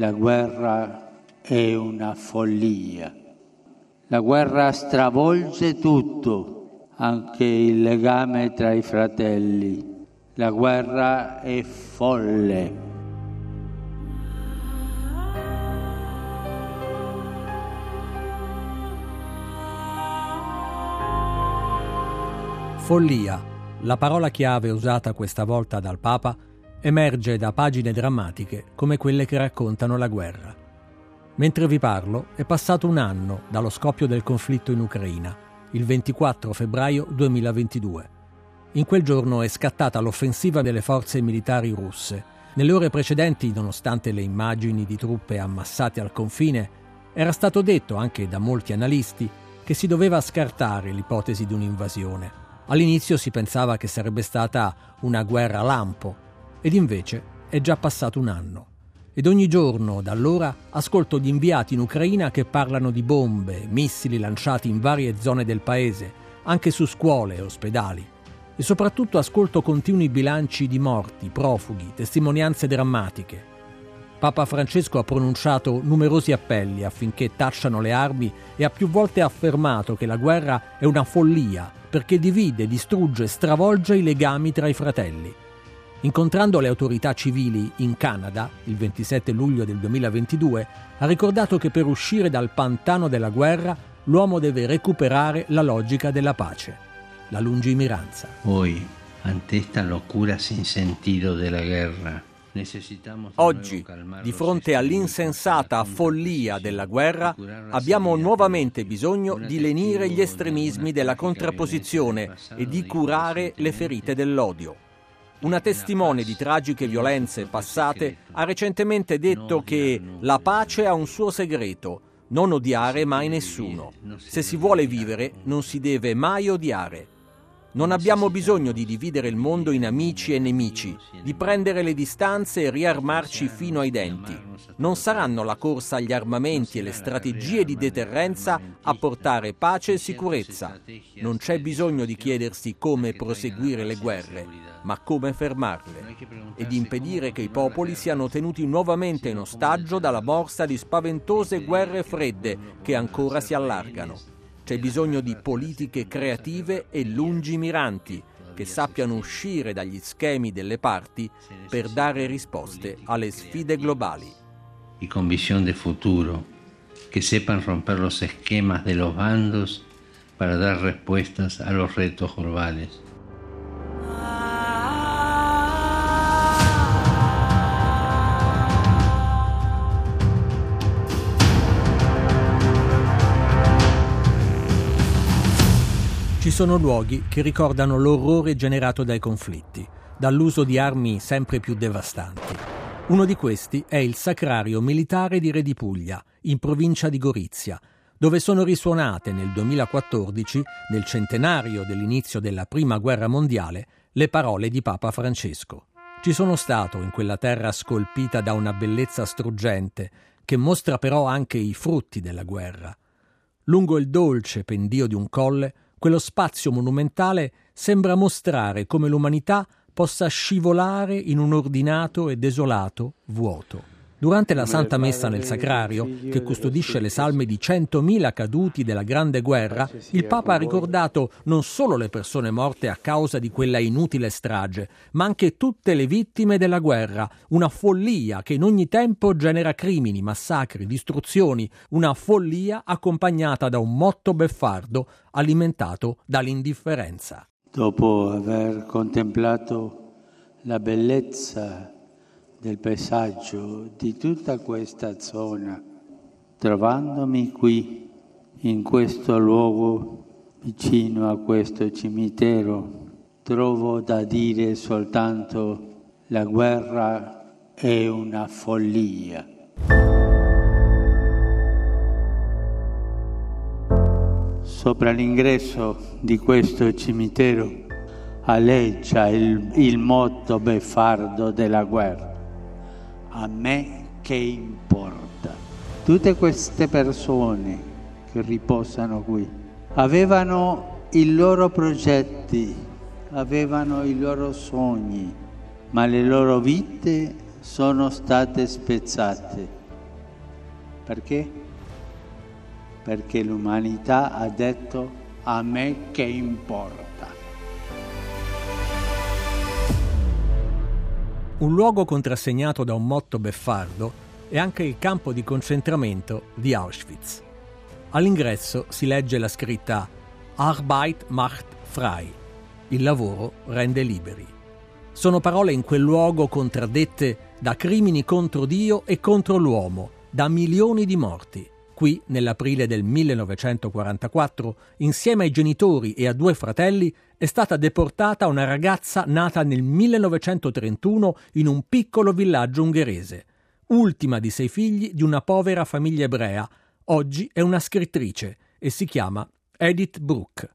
La guerra è una follia. La guerra stravolge tutto, anche il legame tra i fratelli. La guerra è folle. Follia, la parola chiave usata questa volta dal Papa emerge da pagine drammatiche come quelle che raccontano la guerra. Mentre vi parlo è passato un anno dallo scoppio del conflitto in Ucraina, il 24 febbraio 2022. In quel giorno è scattata l'offensiva delle forze militari russe. Nelle ore precedenti, nonostante le immagini di truppe ammassate al confine, era stato detto anche da molti analisti che si doveva scartare l'ipotesi di un'invasione. All'inizio si pensava che sarebbe stata una guerra lampo, ed invece è già passato un anno. Ed ogni giorno, da allora, ascolto gli inviati in Ucraina che parlano di bombe, missili lanciati in varie zone del paese, anche su scuole e ospedali. E soprattutto ascolto continui bilanci di morti, profughi, testimonianze drammatiche. Papa Francesco ha pronunciato numerosi appelli affinché tacciano le armi e ha più volte affermato che la guerra è una follia perché divide, distrugge, stravolge i legami tra i fratelli. Incontrando le autorità civili in Canada il 27 luglio del 2022, ha ricordato che per uscire dal pantano della guerra l'uomo deve recuperare la logica della pace, la lungimiranza. Poi, ante esta locura sin sentido della guerra, Oggi, di fronte all'insensata follia della guerra, abbiamo nuovamente bisogno di lenire gli estremismi della contrapposizione e di curare le ferite dell'odio. Una testimone di tragiche violenze passate ha recentemente detto che la pace ha un suo segreto, non odiare mai nessuno. Se si vuole vivere non si deve mai odiare. Non abbiamo bisogno di dividere il mondo in amici e nemici, di prendere le distanze e riarmarci fino ai denti. Non saranno la corsa agli armamenti e le strategie di deterrenza a portare pace e sicurezza. Non c'è bisogno di chiedersi come proseguire le guerre, ma come fermarle e di impedire che i popoli siano tenuti nuovamente in ostaggio dalla borsa di spaventose guerre fredde che ancora si allargano. C'è bisogno di politiche creative e lungimiranti che sappiano uscire dagli schemi delle parti per dare risposte alle sfide globali. Y con visión de futuro, que sepan romper los esquemas de los bandos para dar respuestas a los retos globales. Ci sono luoghi che ricordano l'orrore generato dai conflitti, dall'uso di armi sempre più devastanti. Uno di questi è il Sacrario Militare di Re di Puglia, in provincia di Gorizia, dove sono risuonate nel 2014, nel centenario dell'inizio della Prima Guerra Mondiale, le parole di Papa Francesco. Ci sono stato in quella terra scolpita da una bellezza struggente, che mostra però anche i frutti della guerra. Lungo il dolce pendio di un colle quello spazio monumentale sembra mostrare come l'umanità possa scivolare in un ordinato e desolato vuoto. Durante la Santa Messa nel Sacrario, che custodisce le salme di centomila caduti della Grande Guerra, il Papa ha ricordato non solo le persone morte a causa di quella inutile strage, ma anche tutte le vittime della guerra, una follia che in ogni tempo genera crimini, massacri, distruzioni, una follia accompagnata da un motto beffardo alimentato dall'indifferenza. Dopo aver contemplato la bellezza del paesaggio di tutta questa zona, trovandomi qui, in questo luogo vicino a questo cimitero, trovo da dire soltanto la guerra è una follia. Sopra l'ingresso di questo cimitero aleggia il, il motto beffardo della guerra a me che importa? Tutte queste persone che riposano qui avevano i loro progetti, avevano i loro sogni, ma le loro vite sono state spezzate. Perché? Perché l'umanità ha detto a me che importa. Un luogo contrassegnato da un motto beffardo è anche il campo di concentramento di Auschwitz. All'ingresso si legge la scritta Arbeit macht frei. Il lavoro rende liberi. Sono parole in quel luogo contraddette da crimini contro Dio e contro l'uomo, da milioni di morti. Qui, nell'aprile del 1944, insieme ai genitori e a due fratelli, è stata deportata una ragazza nata nel 1931 in un piccolo villaggio ungherese, ultima di sei figli di una povera famiglia ebrea. Oggi è una scrittrice e si chiama Edith Brooke.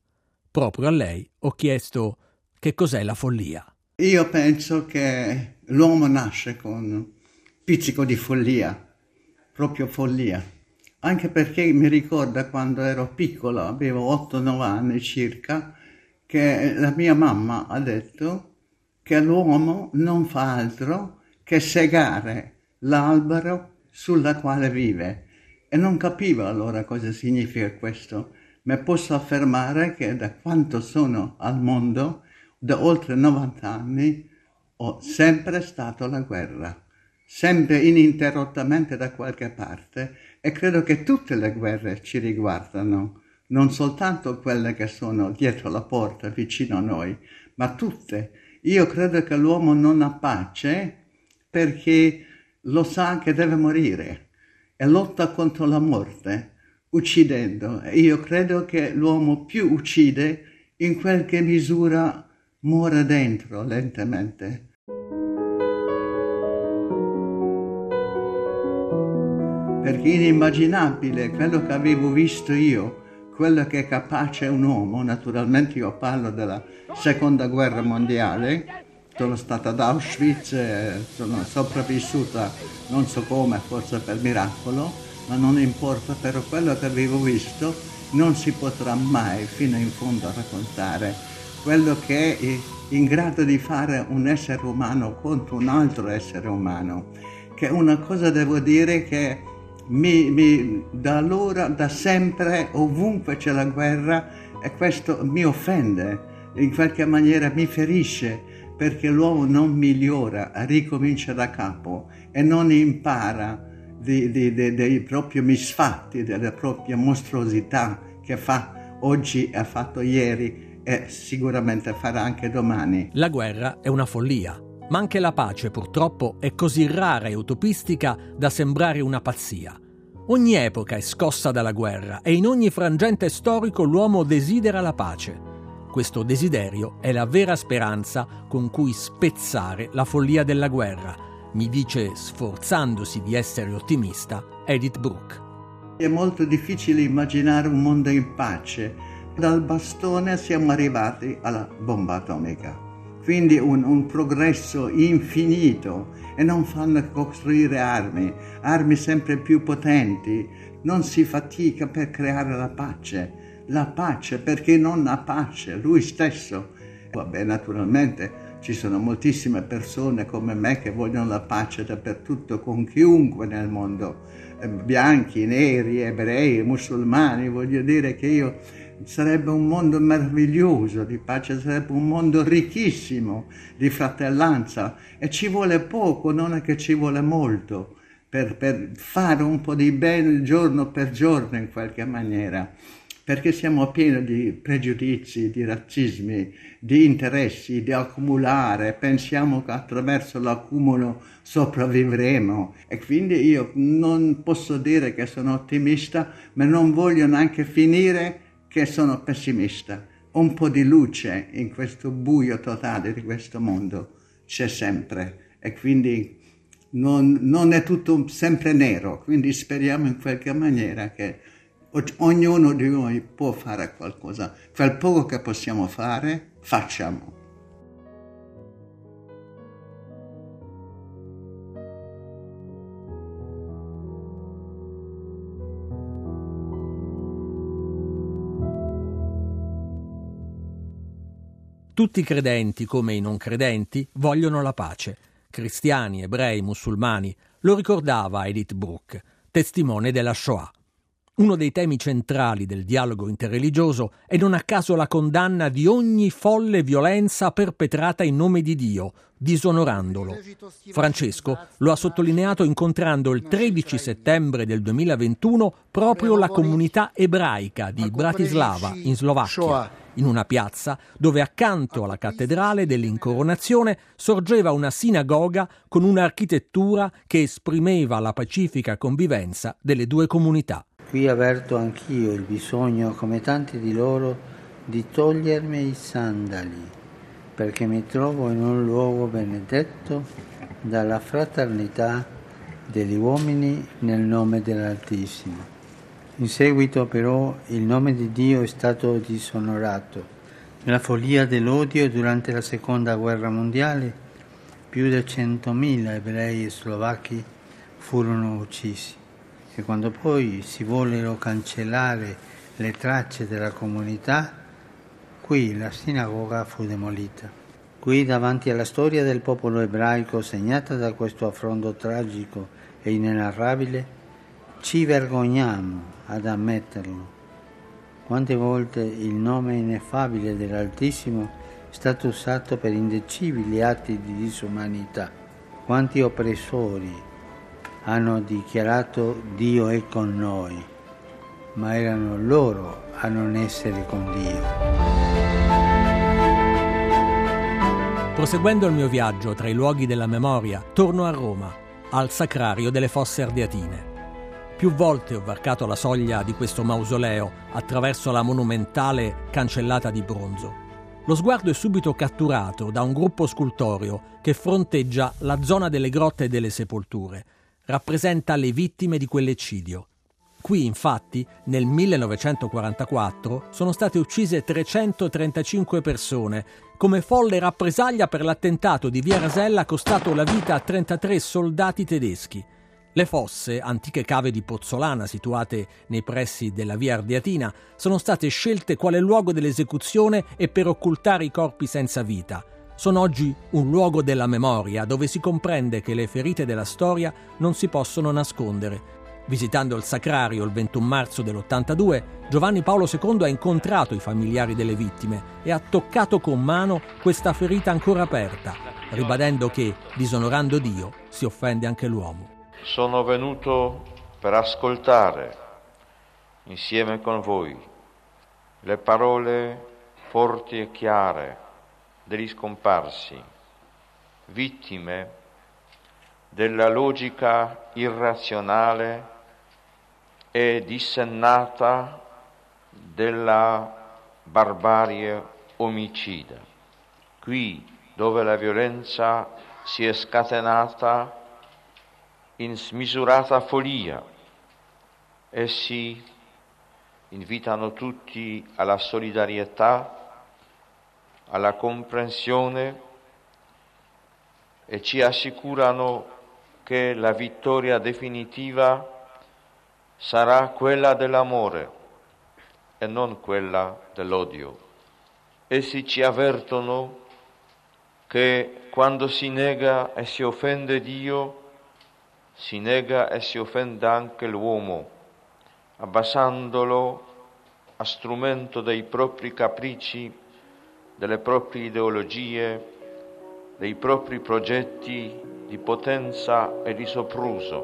Proprio a lei ho chiesto che cos'è la follia. Io penso che l'uomo nasce con un pizzico di follia, proprio follia anche perché mi ricorda quando ero piccolo, avevo 8-9 anni circa, che la mia mamma ha detto che l'uomo non fa altro che segare l'albero sulla quale vive. E non capivo allora cosa significa questo, ma posso affermare che da quanto sono al mondo, da oltre 90 anni, ho sempre stato la guerra, sempre ininterrottamente da qualche parte e credo che tutte le guerre ci riguardano, non soltanto quelle che sono dietro la porta, vicino a noi, ma tutte. Io credo che l'uomo non ha pace perché lo sa che deve morire e lotta contro la morte, uccidendo. E io credo che l'uomo più uccide in qualche misura muore dentro lentamente. Perché è inimmaginabile quello che avevo visto io, quello che è capace un uomo, naturalmente io parlo della seconda guerra mondiale, sono stata ad Auschwitz, sono sopravvissuta non so come, forse per miracolo, ma non importa, però quello che avevo visto non si potrà mai fino in fondo raccontare. Quello che è in grado di fare un essere umano contro un altro essere umano, che una cosa devo dire che mi, mi, da allora, da sempre, ovunque c'è la guerra, e questo mi offende, in qualche maniera mi ferisce, perché l'uomo non migliora, ricomincia da capo e non impara dei, dei, dei, dei propri misfatti, delle proprie mostruosità che fa oggi, ha fatto ieri e sicuramente farà anche domani. La guerra è una follia ma anche la pace purtroppo è così rara e utopistica da sembrare una pazzia. Ogni epoca è scossa dalla guerra e in ogni frangente storico l'uomo desidera la pace. Questo desiderio è la vera speranza con cui spezzare la follia della guerra, mi dice sforzandosi di essere ottimista Edith Brooke. È molto difficile immaginare un mondo in pace. Dal bastone siamo arrivati alla bomba atomica quindi un, un, progresso infinito. E non fanno costruire armi, armi sempre più potenti, non si fatica per creare la pace, la pace perché non ha pace, lui stesso. Vabbè, naturalmente ci sono moltissime persone come me che vogliono la pace dappertutto con chiunque nel mondo, eh, bianchi, neri, ebrei, musulmani, voglio dire che io sarebbe un mondo meraviglioso di pace, sarebbe un mondo ricchissimo di fratellanza. E ci vuole poco, non è che ci vuole molto per, per fare un po' di bene giorno per giorno in qualche maniera perché siamo pieni di pregiudizi, di razzismi, di interessi, di accumulare, pensiamo che attraverso l'accumulo sopravvivremo. E quindi io non posso dire che sono ottimista, ma non voglio neanche finire che sono pessimista. Un po' di luce in questo buio totale di questo mondo c'è sempre e quindi non, non è tutto sempre nero, quindi speriamo in qualche maniera che Ognuno di noi può fare qualcosa. Quel poco che possiamo fare, facciamo. Tutti i credenti, come i non credenti, vogliono la pace. Cristiani, ebrei, musulmani. Lo ricordava Edith Brooke, testimone della Shoah. Uno dei temi centrali del dialogo interreligioso è non a caso la condanna di ogni folle violenza perpetrata in nome di Dio, disonorandolo. Francesco lo ha sottolineato incontrando il 13 settembre del 2021 proprio la comunità ebraica di Bratislava, in Slovacchia in una piazza dove accanto alla cattedrale dell'incoronazione sorgeva una sinagoga con un'architettura che esprimeva la pacifica convivenza delle due comunità. Qui avverto anch'io il bisogno, come tanti di loro, di togliermi i sandali, perché mi trovo in un luogo benedetto dalla fraternità degli uomini nel nome dell'Altissimo. In seguito però il nome di Dio è stato disonorato. Nella follia dell'odio durante la seconda guerra mondiale più di 100.000 ebrei e slovacchi furono uccisi e quando poi si vollero cancellare le tracce della comunità, qui la sinagoga fu demolita. Qui davanti alla storia del popolo ebraico segnata da questo affronto tragico e inenarrabile, ci vergogniamo ad ammetterlo. Quante volte il nome ineffabile dell'Altissimo è stato usato per indecibili atti di disumanità. Quanti oppressori hanno dichiarato Dio è con noi, ma erano loro a non essere con Dio. Proseguendo il mio viaggio tra i luoghi della memoria, torno a Roma, al Sacrario delle Fosse Ardeatine. Più volte ho varcato la soglia di questo mausoleo attraverso la monumentale cancellata di bronzo. Lo sguardo è subito catturato da un gruppo scultoreo che fronteggia la zona delle grotte e delle sepolture, rappresenta le vittime di quell'eccidio. Qui, infatti, nel 1944 sono state uccise 335 persone, come folle rappresaglia per l'attentato di Via Rasella costato la vita a 33 soldati tedeschi. Le fosse, antiche cave di pozzolana situate nei pressi della via Ardiatina, sono state scelte quale luogo dell'esecuzione e per occultare i corpi senza vita sono oggi un luogo della memoria dove si comprende che le ferite della storia non si possono nascondere. Visitando il Sacrario il 21 marzo dell'82, Giovanni Paolo II ha incontrato i familiari delle vittime e ha toccato con mano questa ferita ancora aperta, ribadendo che, disonorando Dio, si offende anche l'uomo. Sono venuto per ascoltare insieme con voi le parole forti e chiare degli scomparsi, vittime della logica irrazionale e dissennata della barbarie omicida. Qui dove la violenza si è scatenata in smisurata follia, essi invitano tutti alla solidarietà alla comprensione e ci assicurano che la vittoria definitiva sarà quella dell'amore e non quella dell'odio. Essi ci avvertono che quando si nega e si offende Dio, si nega e si offende anche l'uomo, abbassandolo a strumento dei propri capricci delle proprie ideologie, dei propri progetti di potenza e di sopruso.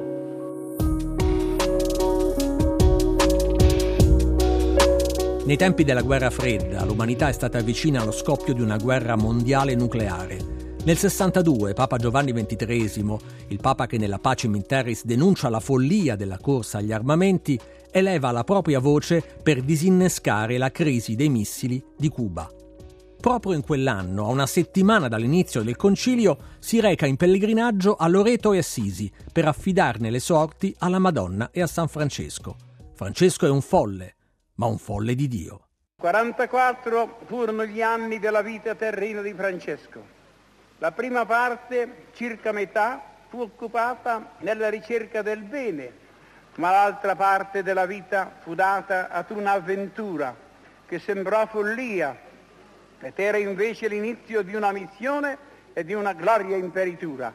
Nei tempi della guerra fredda l'umanità è stata vicina allo scoppio di una guerra mondiale nucleare. Nel 62 Papa Giovanni XXIII, il Papa che nella Pacem in Terris denuncia la follia della corsa agli armamenti, eleva la propria voce per disinnescare la crisi dei missili di Cuba. Proprio in quell'anno, a una settimana dall'inizio del concilio, si reca in pellegrinaggio a Loreto e Assisi per affidarne le sorti alla Madonna e a San Francesco. Francesco è un folle, ma un folle di Dio. 44 furono gli anni della vita terrena di Francesco. La prima parte, circa metà, fu occupata nella ricerca del bene, ma l'altra parte della vita fu data ad un'avventura che sembrò follia ed era invece l'inizio di una missione e di una gloria imperitura.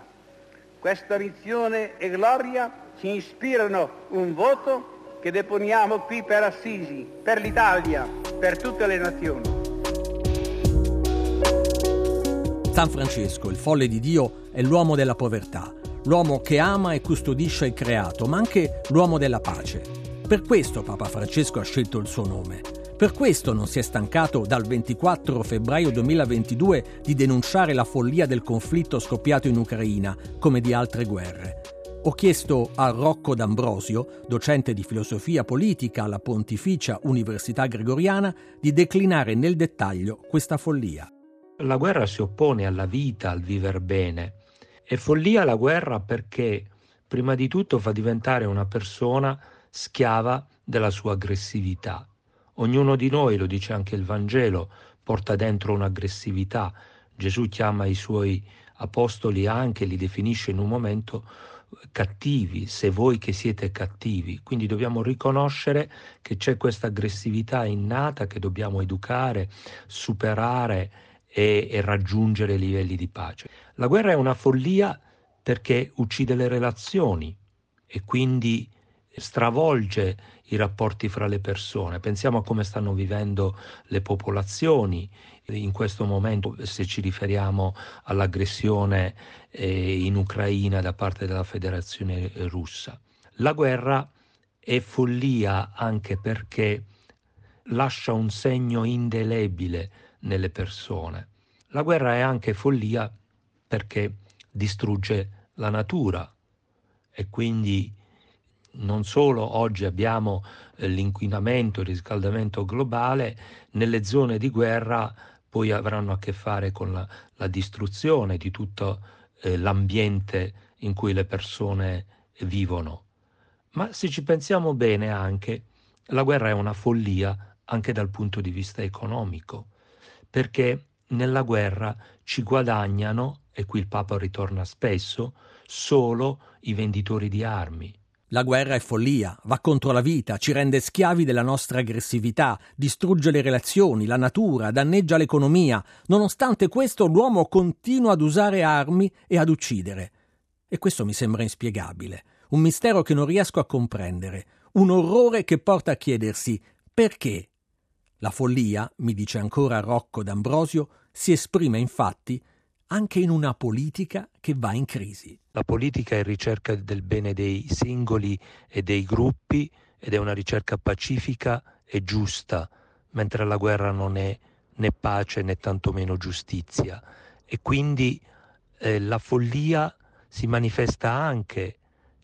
Questa missione e gloria ci ispirano un voto che deponiamo qui per Assisi, per l'Italia, per tutte le nazioni. San Francesco, il folle di Dio, è l'uomo della povertà, l'uomo che ama e custodisce il creato, ma anche l'uomo della pace. Per questo Papa Francesco ha scelto il suo nome. Per questo non si è stancato dal 24 febbraio 2022 di denunciare la follia del conflitto scoppiato in Ucraina, come di altre guerre. Ho chiesto a Rocco D'Ambrosio, docente di filosofia politica alla Pontificia Università Gregoriana, di declinare nel dettaglio questa follia. La guerra si oppone alla vita, al viver bene. È follia la guerra perché, prima di tutto, fa diventare una persona schiava della sua aggressività. Ognuno di noi, lo dice anche il Vangelo, porta dentro un'aggressività. Gesù chiama i suoi apostoli anche, li definisce in un momento cattivi, se voi che siete cattivi. Quindi dobbiamo riconoscere che c'è questa aggressività innata che dobbiamo educare, superare e, e raggiungere livelli di pace. La guerra è una follia perché uccide le relazioni e quindi stravolge i rapporti fra le persone. Pensiamo a come stanno vivendo le popolazioni in questo momento, se ci riferiamo all'aggressione eh, in Ucraina da parte della Federazione russa. La guerra è follia anche perché lascia un segno indelebile nelle persone. La guerra è anche follia perché distrugge la natura e quindi non solo oggi abbiamo eh, l'inquinamento, il riscaldamento globale, nelle zone di guerra poi avranno a che fare con la, la distruzione di tutto eh, l'ambiente in cui le persone vivono. Ma se ci pensiamo bene anche, la guerra è una follia anche dal punto di vista economico, perché nella guerra ci guadagnano, e qui il Papa ritorna spesso, solo i venditori di armi, la guerra è follia, va contro la vita, ci rende schiavi della nostra aggressività, distrugge le relazioni, la natura, danneggia l'economia. Nonostante questo, l'uomo continua ad usare armi e ad uccidere. E questo mi sembra inspiegabile, un mistero che non riesco a comprendere, un orrore che porta a chiedersi perché. La follia, mi dice ancora Rocco D'Ambrosio, si esprime infatti anche in una politica che va in crisi. La politica è ricerca del bene dei singoli e dei gruppi ed è una ricerca pacifica e giusta, mentre la guerra non è né pace né tantomeno giustizia. E quindi eh, la follia si manifesta anche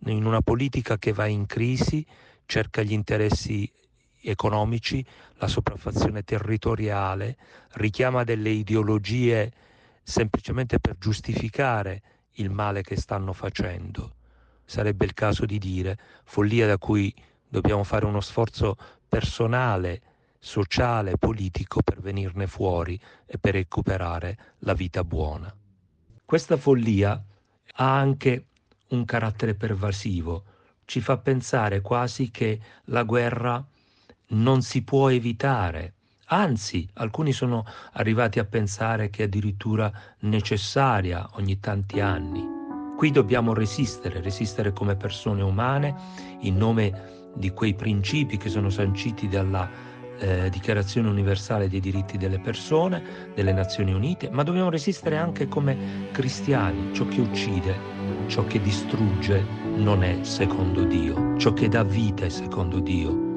in una politica che va in crisi, cerca gli interessi economici, la sopraffazione territoriale, richiama delle ideologie semplicemente per giustificare il male che stanno facendo. Sarebbe il caso di dire follia da cui dobbiamo fare uno sforzo personale, sociale, politico per venirne fuori e per recuperare la vita buona. Questa follia ha anche un carattere pervasivo, ci fa pensare quasi che la guerra non si può evitare, Anzi, alcuni sono arrivati a pensare che è addirittura necessaria ogni tanti anni. Qui dobbiamo resistere, resistere come persone umane in nome di quei principi che sono sanciti dalla eh, Dichiarazione universale dei diritti delle persone, delle Nazioni Unite, ma dobbiamo resistere anche come cristiani. Ciò che uccide, ciò che distrugge non è secondo Dio, ciò che dà vita è secondo Dio.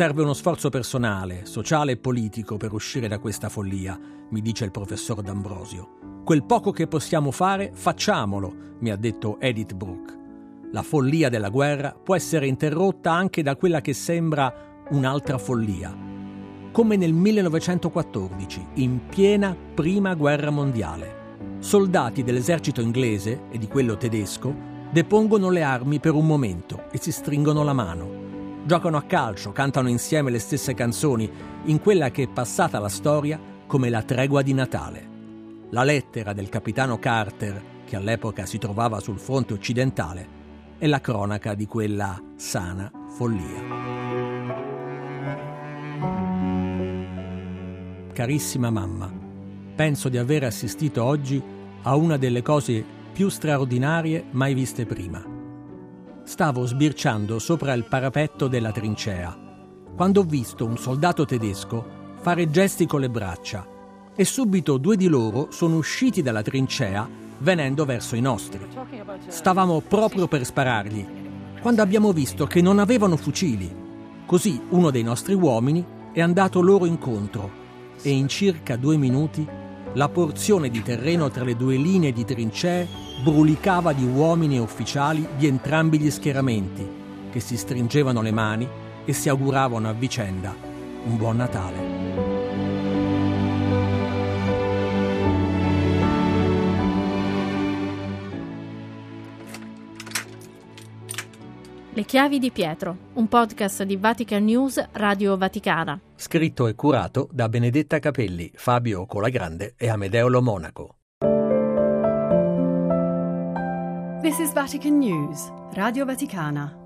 Serve uno sforzo personale, sociale e politico per uscire da questa follia, mi dice il professor D'Ambrosio. Quel poco che possiamo fare, facciamolo, mi ha detto Edith Brooke. La follia della guerra può essere interrotta anche da quella che sembra un'altra follia. Come nel 1914, in piena prima guerra mondiale. soldati dell'esercito inglese e di quello tedesco depongono le armi per un momento e si stringono la mano. Giocano a calcio, cantano insieme le stesse canzoni in quella che è passata alla storia come la tregua di Natale. La lettera del capitano Carter, che all'epoca si trovava sul fronte occidentale, è la cronaca di quella sana follia. Carissima mamma, penso di aver assistito oggi a una delle cose più straordinarie mai viste prima. Stavo sbirciando sopra il parapetto della trincea quando ho visto un soldato tedesco fare gesti con le braccia e subito due di loro sono usciti dalla trincea venendo verso i nostri. Stavamo proprio per sparargli quando abbiamo visto che non avevano fucili. Così uno dei nostri uomini è andato loro incontro e in circa due minuti la porzione di terreno tra le due linee di trincee brulicava di uomini e ufficiali di entrambi gli schieramenti, che si stringevano le mani e si auguravano a vicenda un buon Natale. Le chiavi di Pietro, un podcast di Vatican News Radio Vaticana. Scritto e curato da Benedetta Capelli, Fabio Colagrande e Amedeo Lo Monaco. This is Vatican News, Radio Vaticana.